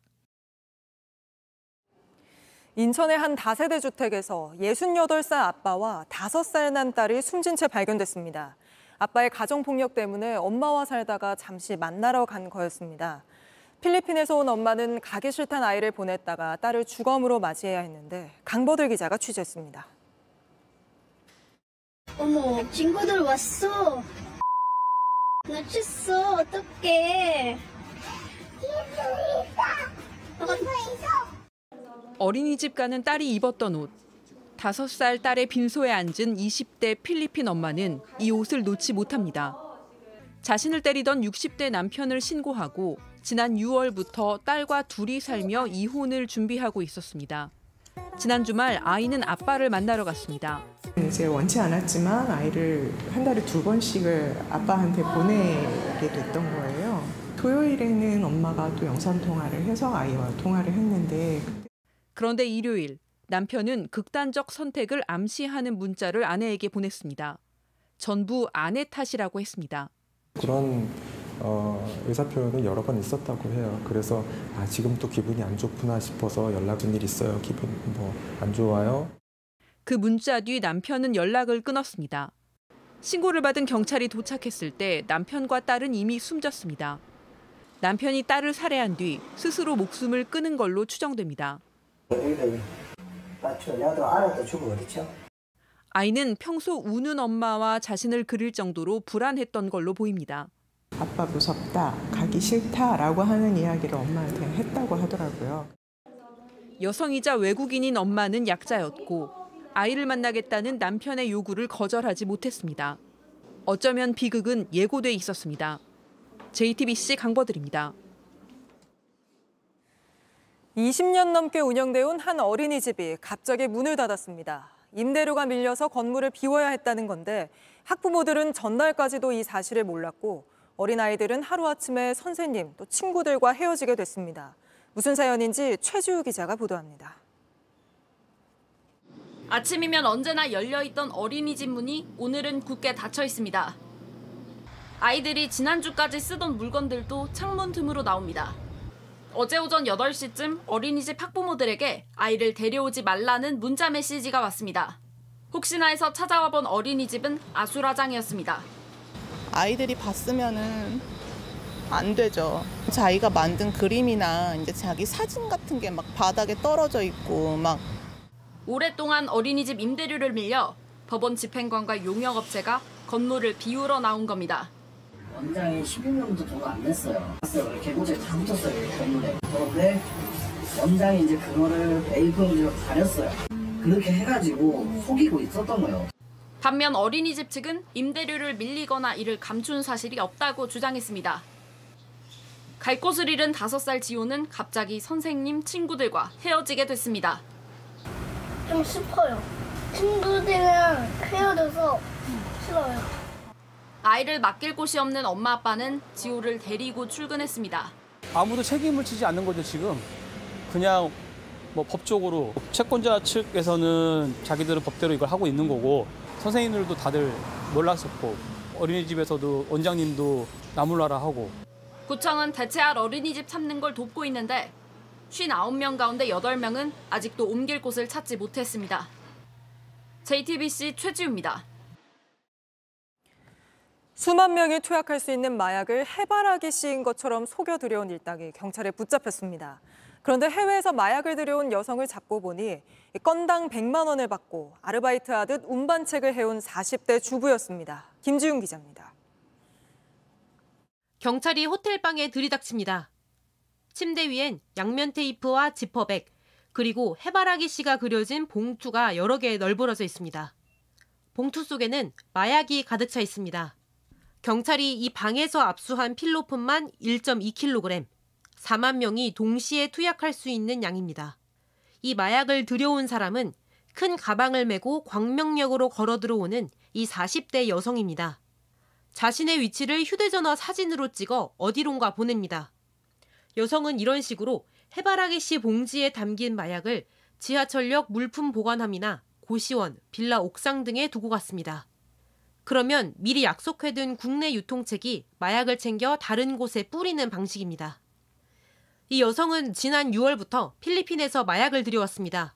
인천의 한 다세대 주택에서 68살 아빠와 5살 난 딸이 숨진 채 발견됐습니다. 아빠의 가정폭력 때문에 엄마와 살다가 잠시 만나러 간 거였습니다. 필리핀에서 온 엄마는 가기 싫단 아이를 보냈다가 딸을 주검으로 맞이해야 했는데 강버들 기자가 취재했습니다. 어머, 친구들 왔어. 놓쳤어, 어떡해. 어린이집 가는 딸이 입었던 옷. 다섯 살 딸의 빈소에 앉은 20대 필리핀 엄마는 이 옷을 놓지 못합니다. 자신을 때리던 60대 남편을 신고하고 지난 6월부터 딸과 둘이 살며 이혼을 준비하고 있었습니다. 지난 주말 아이는 아빠를 만나러 갔습니다. 이제 원치 않았지만 아이를 한 달에 두 번씩을 아빠한테 보내게 됐던 거예요. 토요일에는 엄마가 또 영상 통화를 해서 아이와 통화를 했는데 그런데 일요일 남편은 극단적 선택을 암시하는 문자를 아내에게 보냈습니다. 전부 아내 탓이라고 했습니다. 그런 어, 의사표현은 여러 번 있었다고 해요. 그래서 아, 지금 또 기분이 안 좋구나 싶어서 연락 온 일 있어요. 기분 뭐 안 좋아요. 그 문자 뒤 남편은 연락을 끊었습니다. 신고를 받은 경찰이 도착했을 때 남편과 딸은 이미 숨졌습니다. 남편이 딸을 살해한 뒤 스스로 목숨을 끊은 걸로 추정됩니다. 아이는 평소 우는 엄마와 자신을 그릴 정도로 불안했던 걸로 보입니다. 아빠 무섭다, 가기 싫다라고 하는 이야기를 엄마한테 했다고 하더라고요. 여성이자 외국인인 엄마는 약자였고 아이를 만나겠다는 남편의 요구를 거절하지 못했습니다. 어쩌면 비극은 예고돼 있었습니다. JTBC 강버들입니다. 20년 넘게 운영돼 온 한 어린이집이 갑자기 문을 닫았습니다. 임대료가 밀려서 건물을 비워야 했다는 건데 학부모들은 전날까지도 이 사실을 몰랐고 어린아이들은 하루아침에 선생님 또 친구들과 헤어지게 됐습니다. 무슨 사연인지 최주우 기자가 보도합니다. 아침이면 언제나 열려있던 어린이집 문이 오늘은 굳게 닫혀 있습니다. 아이들이 지난주까지 쓰던 물건들도 창문 틈으로 나옵니다. 어제 오전 8시쯤 어린이집 학부모들에게 아이를 데려오지 말라는 문자 메시지가 왔습니다. 혹시나 해서 찾아와 본 어린이집은 아수라장이었습니다. 아이들이 봤으면은 안 되죠. 자기가 만든 그림이나 이제 자기 사진 같은 게 막 바닥에 떨어져 있고 막 오랫동안 어린이집 임대료를 밀려 법원 집행관과 용역업체가 건물을 비우러 나온 겁니다. 원장이 12년도 돈안 냈어요. 개고제 다 붙었어요 건물에. 그런데 원장이 이제 그거를 메이크업으로 가렸어요. 그렇게 해가지고 속이고 있었던 거예요. 반면 어린이집 측은 임대료를 밀리거나 이를 감춘 사실이 없다고 주장했습니다. 갈 곳을 잃은 5살 지호는 갑자기 선생님, 친구들과 헤어지게 됐습니다. 좀 슬퍼요. 친구들이랑 헤어져서 싫어요. 아이를 맡길 곳이 없는 엄마 아빠는 지호를 데리고 출근했습니다. 아무도 책임을 지지 않는 거죠 지금. 그냥 뭐 법적으로 채권자 측에서는 자기들은 법대로 이걸 하고 있는 거고 선생님들도 다들 몰랐었고 어린이집에서도 원장님도 나몰라라 하고 구청은 대체할 어린이집 찾는 걸 돕고 있는데 59명 가운데 8명은 아직도 옮길 곳을 찾지 못했습니다. JTBC 최지우입니다. 수만 명이 투약할 수 있는 마약을 해바라기 씨인 것처럼 속여 들여온 일당이 경찰에 붙잡혔습니다. 그런데 해외에서 마약을 들여온 여성을 잡고 보니 건당 100만 원을 받고 아르바이트 하듯 운반책을 해온 40대 주부였습니다. 김지훈 기자입니다. 경찰이 호텔방에 들이닥칩니다. 침대 위엔 양면 테이프와 지퍼백, 그리고 해바라기 씨가 그려진 봉투가 여러 개 널브러져 있습니다. 봉투 속에는 마약이 가득 차 있습니다. 경찰이 이 방에서 압수한 필로폰만 1.2kg, 4만 명이 동시에 투약할 수 있는 양입니다. 이 마약을 들여온 사람은 큰 가방을 메고 광명역으로 걸어 들어오는 이 40대 여성입니다. 자신의 위치를 휴대전화 사진으로 찍어 어디론가 보냅니다. 여성은 이런 식으로 해바라기 씨 봉지에 담긴 마약을 지하철역 물품 보관함이나 고시원, 빌라 옥상 등에 두고 갔습니다. 그러면 미리 약속해둔 국내 유통책이 마약을 챙겨 다른 곳에 뿌리는 방식입니다. 이 여성은 지난 6월부터 필리핀에서 마약을 들여왔습니다.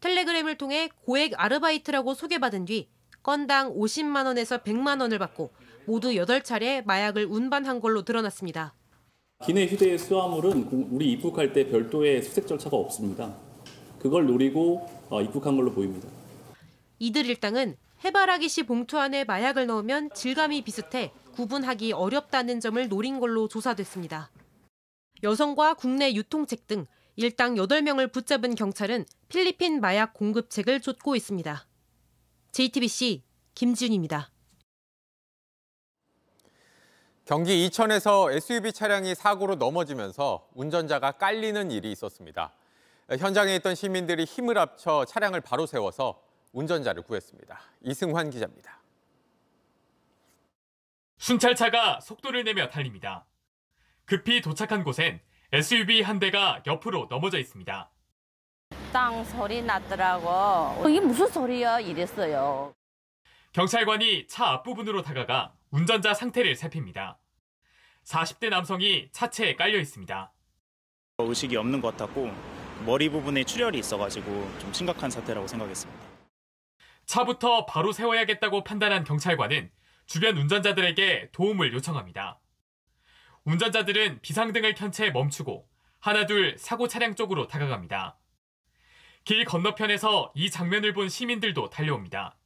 텔레그램을 통해 고액 아르바이트라고 소개받은 뒤 건당 50만 원에서 100만 원을 받고 모두 8차례 마약을 운반한 걸로 드러났습니다. 기내 휴대 수화물은 우리 입국할 때 별도의 수색 절차가 없습니다. 그걸 노리고 어, 입국한 걸로 보입니다. 이들 일당은 해바라기 씨 봉투 안에 마약을 넣으면 질감이 비슷해 구분하기 어렵다는 점을 노린 걸로 조사됐습니다. 여성과 국내 유통책 등 일당 8명을 붙잡은 경찰은 필리핀 마약 공급책을 쫓고 있습니다. JTBC 김지윤입니다. 경기 이천에서 SUV 차량이 사고로 넘어지면서 운전자가 깔리는 일이 있었습니다. 현장에 있던 시민들이 힘을 합쳐 차량을 바로 세워서 운전자를 구했습니다. 이승환 기자입니다. 순찰차가 속도를 내며 달립니다. 급히 도착한 곳엔 SUV 한 대가 옆으로 넘어져 있습니다. 땅 소리 났더라고. 이게 무슨 소리야? 이랬어요. 경찰관이 차 앞부분으로 다가가 운전자 상태를 살핍니다. 40대 남성이 차체에 깔려 있습니다. 의식이 없는 것 같았고 머리 부분에 출혈이 있어가지고 좀 심각한 사태라고 생각했습니다. 차부터 바로 세워야겠다고 판단한 경찰관은 주변 운전자들에게 도움을 요청합니다. 운전자들은 비상등을 켠 채 멈추고 하나둘 사고 차량 쪽으로 다가갑니다. 길 건너편에서 이 장면을 본 시민들도 달려옵니다.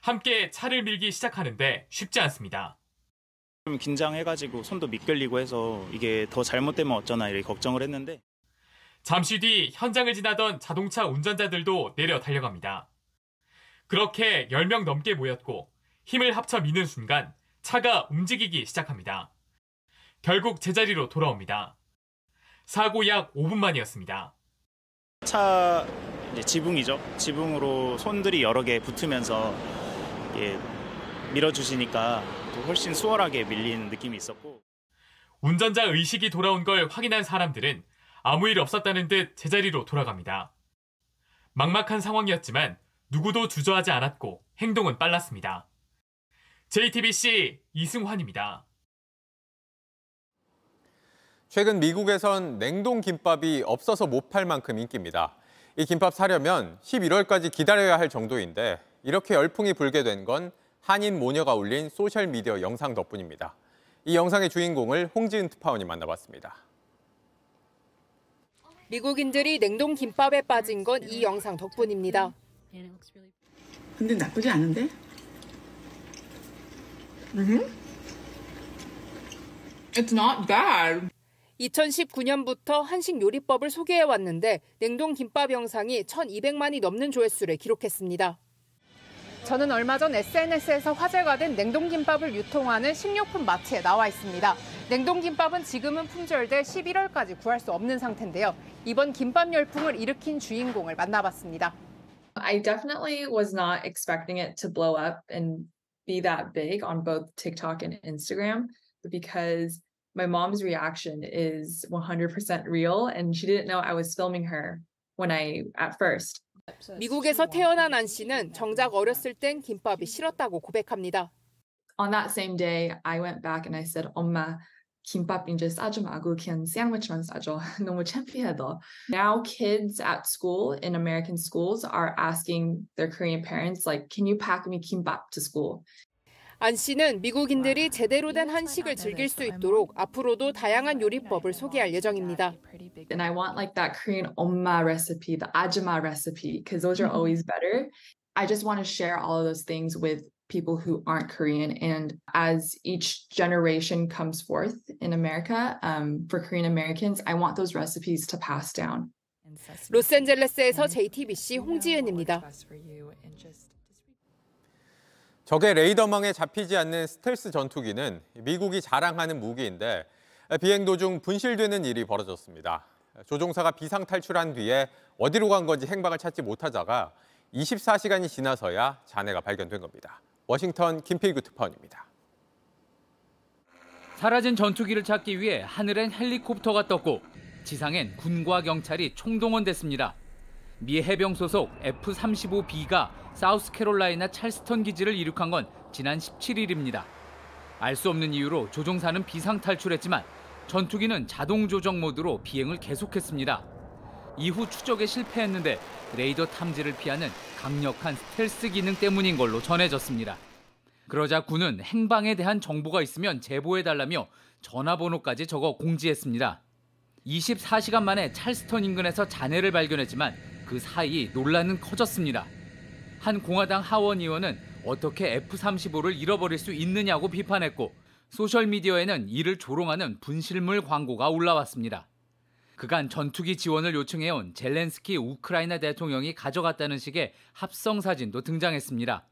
함께 차를 밀기 시작하는데 쉽지 않습니다. 좀 긴장해가지고 손도 미끌리고 해서 이게 더 잘못되면 어쩌나 이렇게 걱정을 했는데 잠시 뒤 현장을 지나던 자동차 운전자들도 내려 달려갑니다. 그렇게 10명 넘게 모였고 힘을 합쳐 미는 순간 차가 움직이기 시작합니다. 결국 제자리로 돌아옵니다. 사고 약 5분 만이었습니다. 차 지붕이죠. 지붕으로 손들이 여러 개 붙으면서 이게 밀어주시니까 또 훨씬 수월하게 밀리는 느낌이 있었고 운전자 의식이 돌아온 걸 확인한 사람들은 아무 일 없었다는 듯 제자리로 돌아갑니다. 막막한 상황이었지만 누구도 주저하지 않았고 행동은 빨랐습니다. JTBC 이승환입니다. 최근 미국에선 냉동 김밥이 없어서 못 팔 만큼 인기입니다. 이 김밥 사려면 11월까지 기다려야 할 정도인데 이렇게 열풍이 불게 된 건 한인 모녀가 올린 소셜미디어 영상 덕분입니다. 이 영상의 주인공을 홍지은 특파원이 만나봤습니다. 미국인들이 냉동 김밥에 빠진 건 이 영상 덕분입니다. 근데 나쁘지 않은데? It's not bad. 2019년부터 한식 요리법을 소개해 왔는데 냉동 김밥 영상이 1,200만이 넘는 조회수를 기록했습니다. 저는 얼마 전 SNS에서 화제가 된 냉동 김밥을 유통하는 식료품 마트에 나와 있습니다. 냉동 김밥은 지금은 품절돼 11월까지 구할 수 없는 상태인데요. 이번 김밥 열풍을 일으킨 주인공을 만나봤습니다. I definitely was not expecting it to blow up and be that big on both TikTok and Instagram because my mom's reaction is 100% real and she didn't know I was filming her when I at first. 미국에서 태어난 안 씨는 정작 어렸을 땐 김밥이 싫었다고 고백합니다. On that same day, I went back and I said, 엄마, 김밥 이제 싸지 말고 그냥 샌드위치만 싸줘. 너무 창피하다. Now kids at school in American schools are asking their Korean parents like, can you pack me kimbap to school? 안 씨는 미국인들이 제대로 된 한식을 즐길 수 있도록 앞으로도 다양한 요리법을 소개할 예정입니다. And I want like that Korean 엄마 recipe, the ajima recipe, because those are always better. I just want to share all of those things with people who aren't Korean. And as each generation comes forth in America, um, for Korean Americans, I want those recipes to pass down. 로스앤젤레스에서 JTBC 홍지은입니다. 적의 레이더망에 잡히지 않는 스텔스 전투기는 미국이 자랑하는 무기인데 비행 도중 분실되는 일이 벌어졌습니다. 조종사가 비상 탈출한 뒤에 어디로 간 건지 행방을 찾지 못하다가 24시간이 지나서야 잔해가 발견된 겁니다. 워싱턴 김필규 특파원입니다. 사라진 전투기를 찾기 위해 하늘엔 헬리콥터가 떴고 지상엔 군과 경찰이 총동원됐습니다. 미 해병 소속 F-35B가 사우스캐롤라이나 찰스턴 기지를 이륙한 건 지난 17일입니다. 알 수 없는 이유로 조종사는 비상 탈출했지만 전투기는 자동 조정 모드로 비행을 계속했습니다. 이후 추적에 실패했는데 레이더 탐지를 피하는 강력한 스텔스 기능 때문인 걸로 전해졌습니다. 그러자 군은 행방에 대한 정보가 있으면 제보해달라며 전화번호까지 적어 공지했습니다. 24시간 만에 찰스턴 인근에서 잔해를 발견했지만 그 사이 논란은 커졌습니다. 한 공화당 하원 의원은 어떻게 F-35를 잃어버릴 수 있느냐고 비판했고 소셜미디어에는 이를 조롱하는 분실물 광고가 올라왔습니다. 그간 전투기 지원을 요청해온 젤렌스키 우크라이나 대통령이 가져갔다는 식의 합성 사진도 등장했습니다.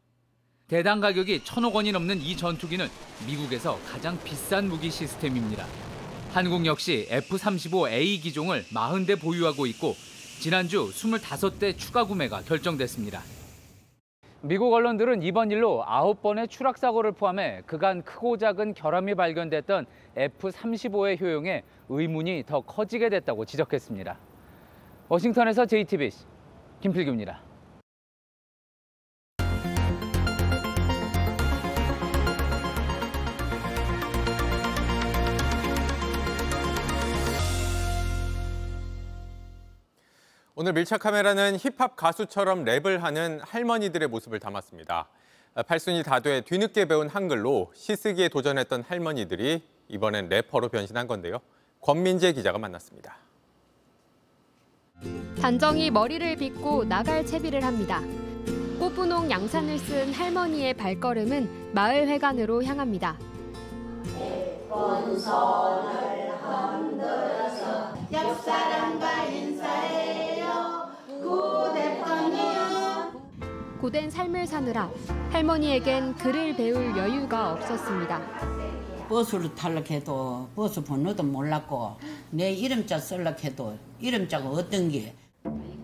대당 가격이 천억 원이 넘는 이 전투기는 미국에서 가장 비싼 무기 시스템입니다. 한국 역시 F-35A 기종을 40대 보유하고 있고 지난주 25대 추가 구매가 결정됐습니다. 미국 언론들은 이번 일로 9번의 추락 사고를 포함해 그간 크고 작은 결함이 발견됐던 F-35의 효용에 의문이 더 커지게 됐다고 지적했습니다. 워싱턴에서 JTBC 김필규입니다. 오늘 밀착 카메라는 힙합 가수처럼 랩을 하는 할머니들의 모습을 담았습니다. 팔순이 다 돼 뒤늦게 배운 한글로 시쓰기에 도전했던 할머니들이 이번엔 래퍼로 변신한 건데요. 권민재 기자가 만났습니다. 단정히 머리를 빗고 나갈 채비를 합니다. 꽃분홍 양산을 쓴 할머니의 발걸음은 마을 회관으로 향합니다. 옆사람과 인사해요. 고된 삶을 사느라 할머니에겐 글을 배울 여유가 없었습니다. 버스를 탈락 해도 버스 번호도 몰랐고 내 이름자 쓸락 해도 이름자가 어떤 게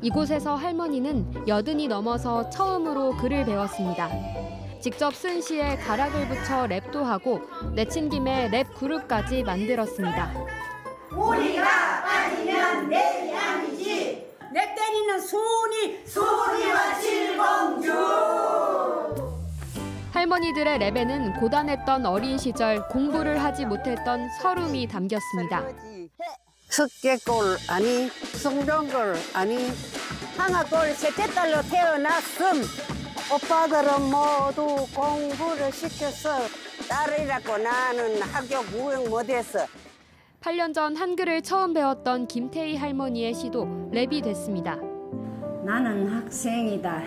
이곳에서 할머니는 여든이 넘어서 처음으로 글을 배웠습니다. 직접 쓴 시에 가락을 붙여 랩도 하고 내친 김에 랩 그룹까지 만들었습니다. 우리가 빠지면 내이 아니지. 내 때리는 소니 소니와 칠공주. 할머니들의 랩에는 고단했던 어린 시절 공부를 하지 못했던 서름이 담겼습니다. 석계골 아니 송정골 아니 하나골 셋째 딸로 태어났음 오빠들은 모두 공부를 시켜서 딸이라고 나는 학교 무용 못했어 8년 전 한글을 처음 배웠던 김태희 할머니의 시도 랩이 됐습니다. 나는 학생이다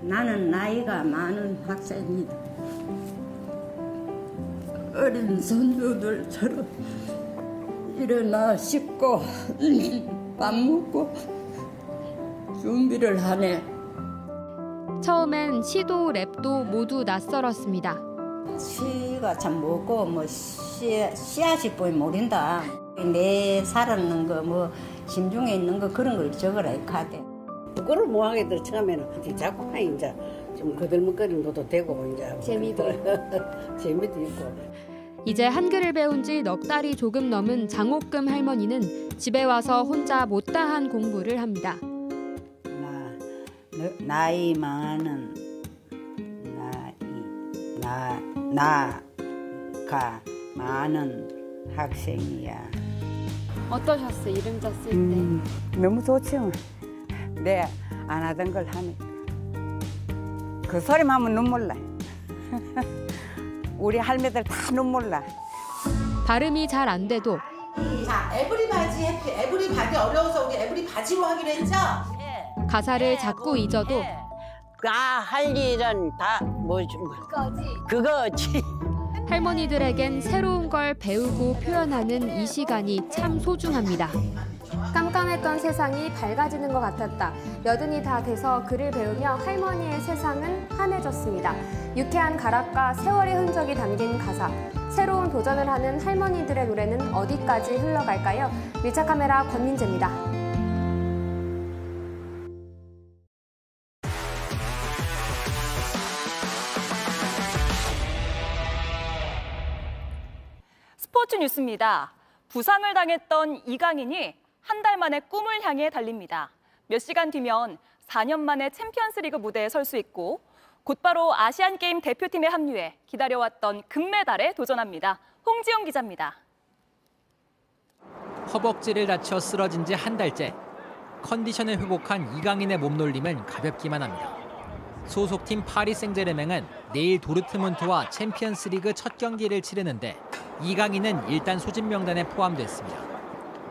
나는 나이가 많은 학생이다 어린 손주들처럼 일어나 씻고 밥 먹고 준비를 하네. 처음엔 시도 랩도 모두 낯설었습니다. 시가 참 뭐고 뭐 씨, 씨앗이 보면 모른다. 내 살았는 거 뭐 심중에 있는 거 그런 걸 적어라 이 카드. 그거를 뭐 하게들 처음에는 자꾸 하 이제 좀 거들먹거리는 것도 되고 이제 재미도 재미도 있고. 이제 한글을 배운 지 넉 달이 조금 넘은 장옥금 할머니는 집에 와서 혼자 못다한 공부를 합니다. 나, 나이 많은 나이 나 나가 많은 학생이야. 어떠셨어요? 이름자 쓸 때? 음, 너무 좋죠. 내안 하던 걸 하네. 그 소리만 하면 눈물 나. 우리 할매들 다 눈물 나. 발음이 잘 안 돼도 자, everybody happy. everybody 어려워서 우리 every 바지로 하기로 했죠? 가사를 자꾸 잊어도 다할 일은 다 뭐지? 그거지. 할머니들에겐 새로운 걸 배우고 표현하는 이 시간이 참 소중합니다. 깜깜했던 세상이 밝아지는 것 같았다. 여든이 다 돼서 글을 배우며 할머니의 세상은 환해졌습니다. 유쾌한 가락과 세월의 흔적이 담긴 가사. 새로운 도전을 하는 할머니들의 노래는 어디까지 흘러갈까요? 밀착 카메라 권민재입니다. 뉴스입니다. 부상을 당했던 이강인이 한 달 만에 꿈을 향해 달립니다. 몇 시간 뒤면 4년 만에 챔피언스리그 무대에 설 수 있고 곧바로 아시안 게임 대표팀에 합류해 기다려왔던 금메달에 도전합니다. 홍지영 기자입니다. 허벅지를 다쳐 쓰러진 지 한 달째. 컨디션을 회복한 이강인의 몸놀림은 가볍기만 합니다. 소속팀 파리 생제르맹은 내일 도르트문트와 챔피언스리그 첫 경기를 치르는데 이강인은 일단 소집 명단에 포함됐습니다.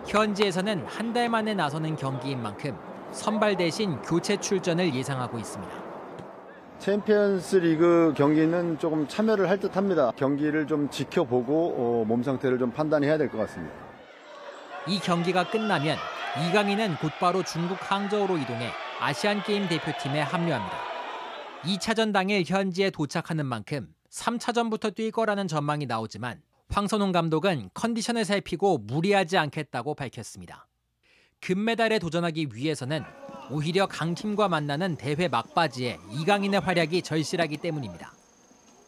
현지에서는 한 달 만에 나서는 경기인 만큼 선발 대신 교체 출전을 예상하고 있습니다. 챔피언스 리그 경기는 조금 참여를 할 듯합니다. 경기를 좀 지켜보고 어, 몸 상태를 좀 판단해야 될 것 같습니다. 이 경기가 끝나면 이강인은 곧바로 중국 항저우로 이동해 아시안 게임 대표팀에 합류합니다. 2차전 당일 현지에 도착하는 만큼 3차전부터 뛸 거라는 전망이 나오지만 황선홍 감독은 컨디션을 살피고 무리하지 않겠다고 밝혔습니다. 금메달에 도전하기 위해서는 오히려 강팀과 만나는 대회 막바지에 이강인의 활약이 절실하기 때문입니다.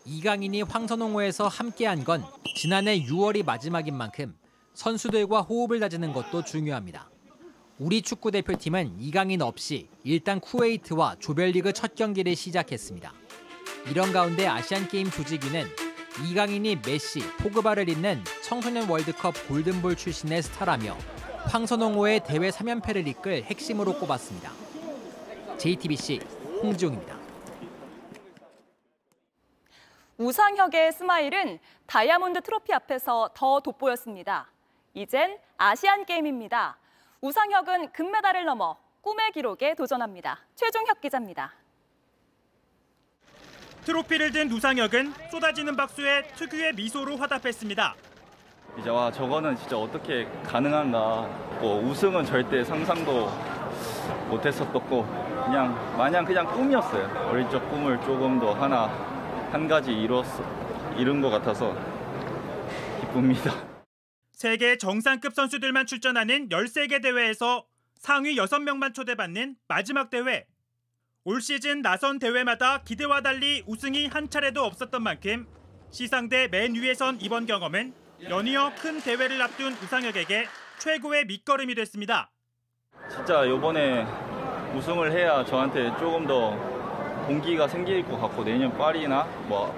이강인이 황선홍호에서 함께한 건 지난해 6월이 마지막인 만큼 선수들과 호흡을 다지는 것도 중요합니다. 우리 축구 대표팀은 이강인 없이 일단 쿠웨이트와 조별리그 첫 경기를 시작했습니다. 이런 가운데 아시안게임 조직위는 이강인이 메시, 포그바를 잇는 청소년 월드컵 골든볼 출신의 스타라며 황선홍호의 대회 3연패를 이끌 핵심으로 꼽았습니다. JTBC 홍지용입니다. 우상혁의 스마일은 다이아몬드 트로피 앞에서 더 돋보였습니다. 이젠 아시안 게임입니다. 우상혁은 금메달을 넘어 꿈의 기록에 도전합니다. 최종혁 기자입니다. 트로피를 든 우상혁은 쏟아지는 박수에 특유의 미소로 화답했습니다. 이제 와 저거는 진짜 어떻게 가능한가 뭐 우승은 절대 상상도 못했었고 그냥 마냥 그냥 꿈이었어요 어릴 적 꿈을 조금 더 하나 한 가지 이뤘어 이룬 것 같아서 기쁩니다 세계 정상급 선수들만 출전하는 13개 대회에서 상위 6명만 초대받는 마지막 대회 올 시즌 나선 대회마다 기대와 달리 우승이 한 차례도 없었던 만큼 시상대 맨 위에 선 이번 경험은 연이어 큰 대회를 앞둔 우상혁에게 최고의 밑거름이 됐습니다. 진짜 이번에 우승을 해야 저한테 조금 더 동기가 생길 것 같고 내년 파리나 뭐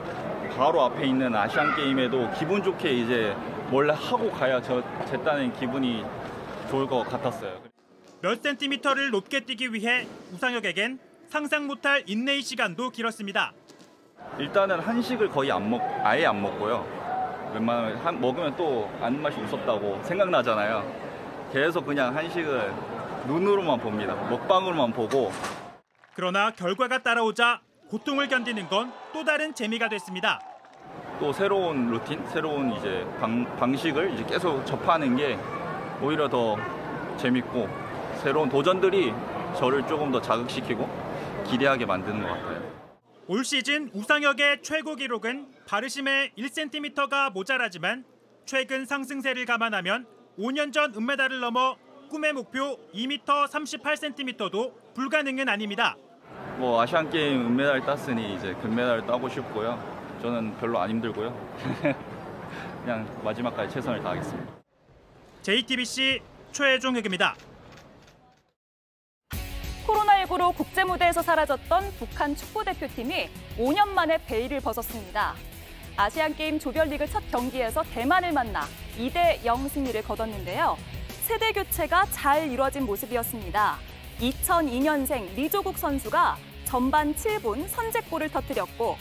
바로 앞에 있는 아시안 게임에도 기분 좋게 이제 원래 하고 가야 저 제 딴엔 기분이 좋을 것 같았어요. 몇 센티미터를 높게 뛰기 위해 우상혁에겐 상상 못할 인내의 시간도 길었습니다. 일단은 한식을 거의 안 먹, 아예 안 먹고요. 웬만하면 한, 먹으면 또 아는 맛이 없었다고 생각나잖아요. 계속 그냥 한식을 눈으로만 봅니다. 먹방으로만 보고. 그러나 결과가 따라오자 고통을 견디는 건 또 다른 재미가 됐습니다. 또 새로운 루틴, 새로운 이제 방, 방식을 이제 계속 접하는 게 오히려 더 재밌고 새로운 도전들이 저를 조금 더 자극시키고 기대하게 만드는 것 같아요. 올 시즌 우상혁의 최고 기록은 바르심의 1cm가 모자라지만 최근 상승세를 감안하면 5년 전 은메달을 넘어 꿈의 목표 2m 38cm도 불가능은 아닙니다. 뭐 아시안 게임 은메달 땄으니 이제 금메달을 따고 싶고요. 저는 별로 안 힘들고요. 그냥 마지막까지 최선을 다하겠습니다. JTBC 최종혁입니다. 코로나19로 국제 무대에서 사라졌던 북한 축구 대표팀이 5년 만에 베일을 벗었습니다. 아시안 게임 조별리그 첫 경기에서 대만을 만나 2대 0 승리를 거뒀는데요. 세대 교체가 잘 이루어진 모습이었습니다. 2002년생 리조국 선수가 전반 7분 선제골을 터뜨렸고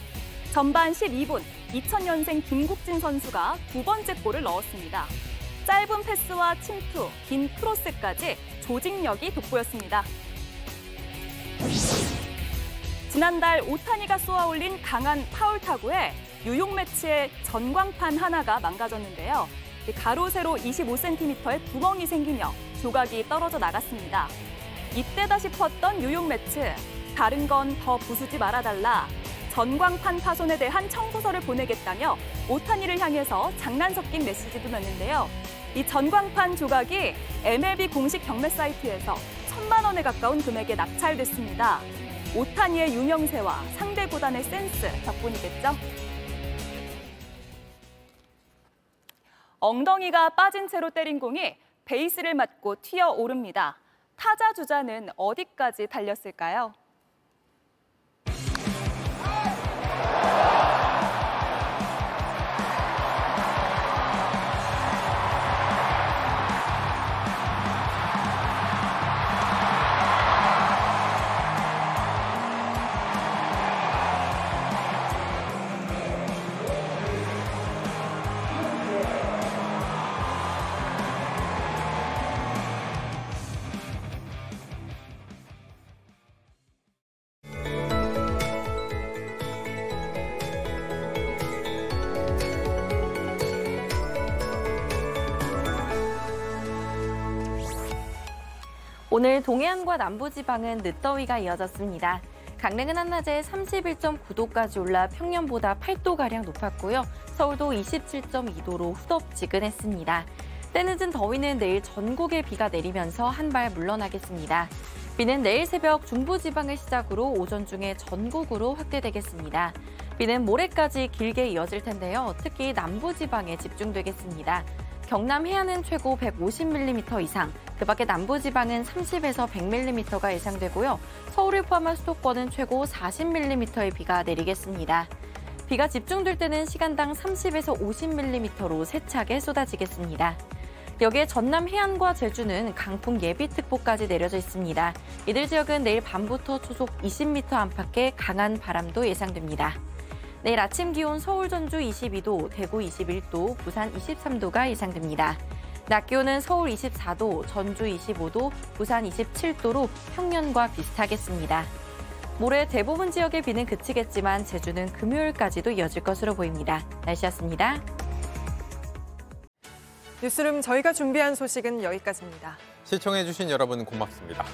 전반 12분 2000년생 김국진 선수가 두 번째 골을 넣었습니다. 짧은 패스와 침투, 긴 크로스까지 조직력이 돋보였습니다. 지난달 오타니가 쏘아올린 강한 파울 타구에 뉴욕 매치의 전광판 하나가 망가졌는데요. 가로 세로 25cm의 구멍이 생기며 조각이 떨어져 나갔습니다. 이때다 싶었던 뉴욕 매치. 다른 건 더 부수지 말아달라. 전광판 파손에 대한 청구서를 보내겠다며 오타니를 향해서 장난 섞인 메시지도 냈는데요. 이 전광판 조각이 MLB 공식 경매 사이트에서 천만 원에 가까운 금액에 낙찰됐습니다. 오타니의 유명세와 상대 구단의 센스 덕분이겠죠? 엉덩이가 빠진 채로 때린 공이 베이스를 맞고 튀어 오릅니다. 타자 주자는 어디까지 달렸을까요? Bye. 오늘 동해안과 남부지방은 늦더위가 이어졌습니다. 강릉은 한낮에 31.9도까지 올라 평년보다 8도가량 높았고요. 서울도 27.2도로 후덥지근했습니다. 때늦은 더위는 내일 전국에 비가 내리면서 한발 물러나겠습니다. 비는 내일 새벽 중부지방을 시작으로 오전 중에 전국으로 확대되겠습니다. 비는 모레까지 길게 이어질 텐데요. 특히 남부지방에 집중되겠습니다. 경남 해안은 최고 150mm 이상, 그 밖에 남부지방은 30에서 100mm가 예상되고요. 서울을 포함한 수도권은 최고 40mm의 비가 내리겠습니다. 비가 집중될 때는 시간당 30에서 50mm로 세차게 쏟아지겠습니다. 여기에 전남 해안과 제주는 강풍 예비특보까지 내려져 있습니다. 이들 지역은 내일 밤부터 초속 20m 안팎의 강한 바람도 예상됩니다. 내일 아침 기온 서울 전주 22도, 대구 21도, 부산 23도가 예상됩니다. 낮 기온은 서울 24도, 전주 25도, 부산 27도로 평년과 비슷하겠습니다. 모레 대부분 지역의 비는 그치겠지만 제주는 금요일까지도 이어질 것으로 보입니다. 날씨였습니다. 뉴스룸 저희가 준비한 소식은 여기까지입니다. 시청해주신 여러분 고맙습니다.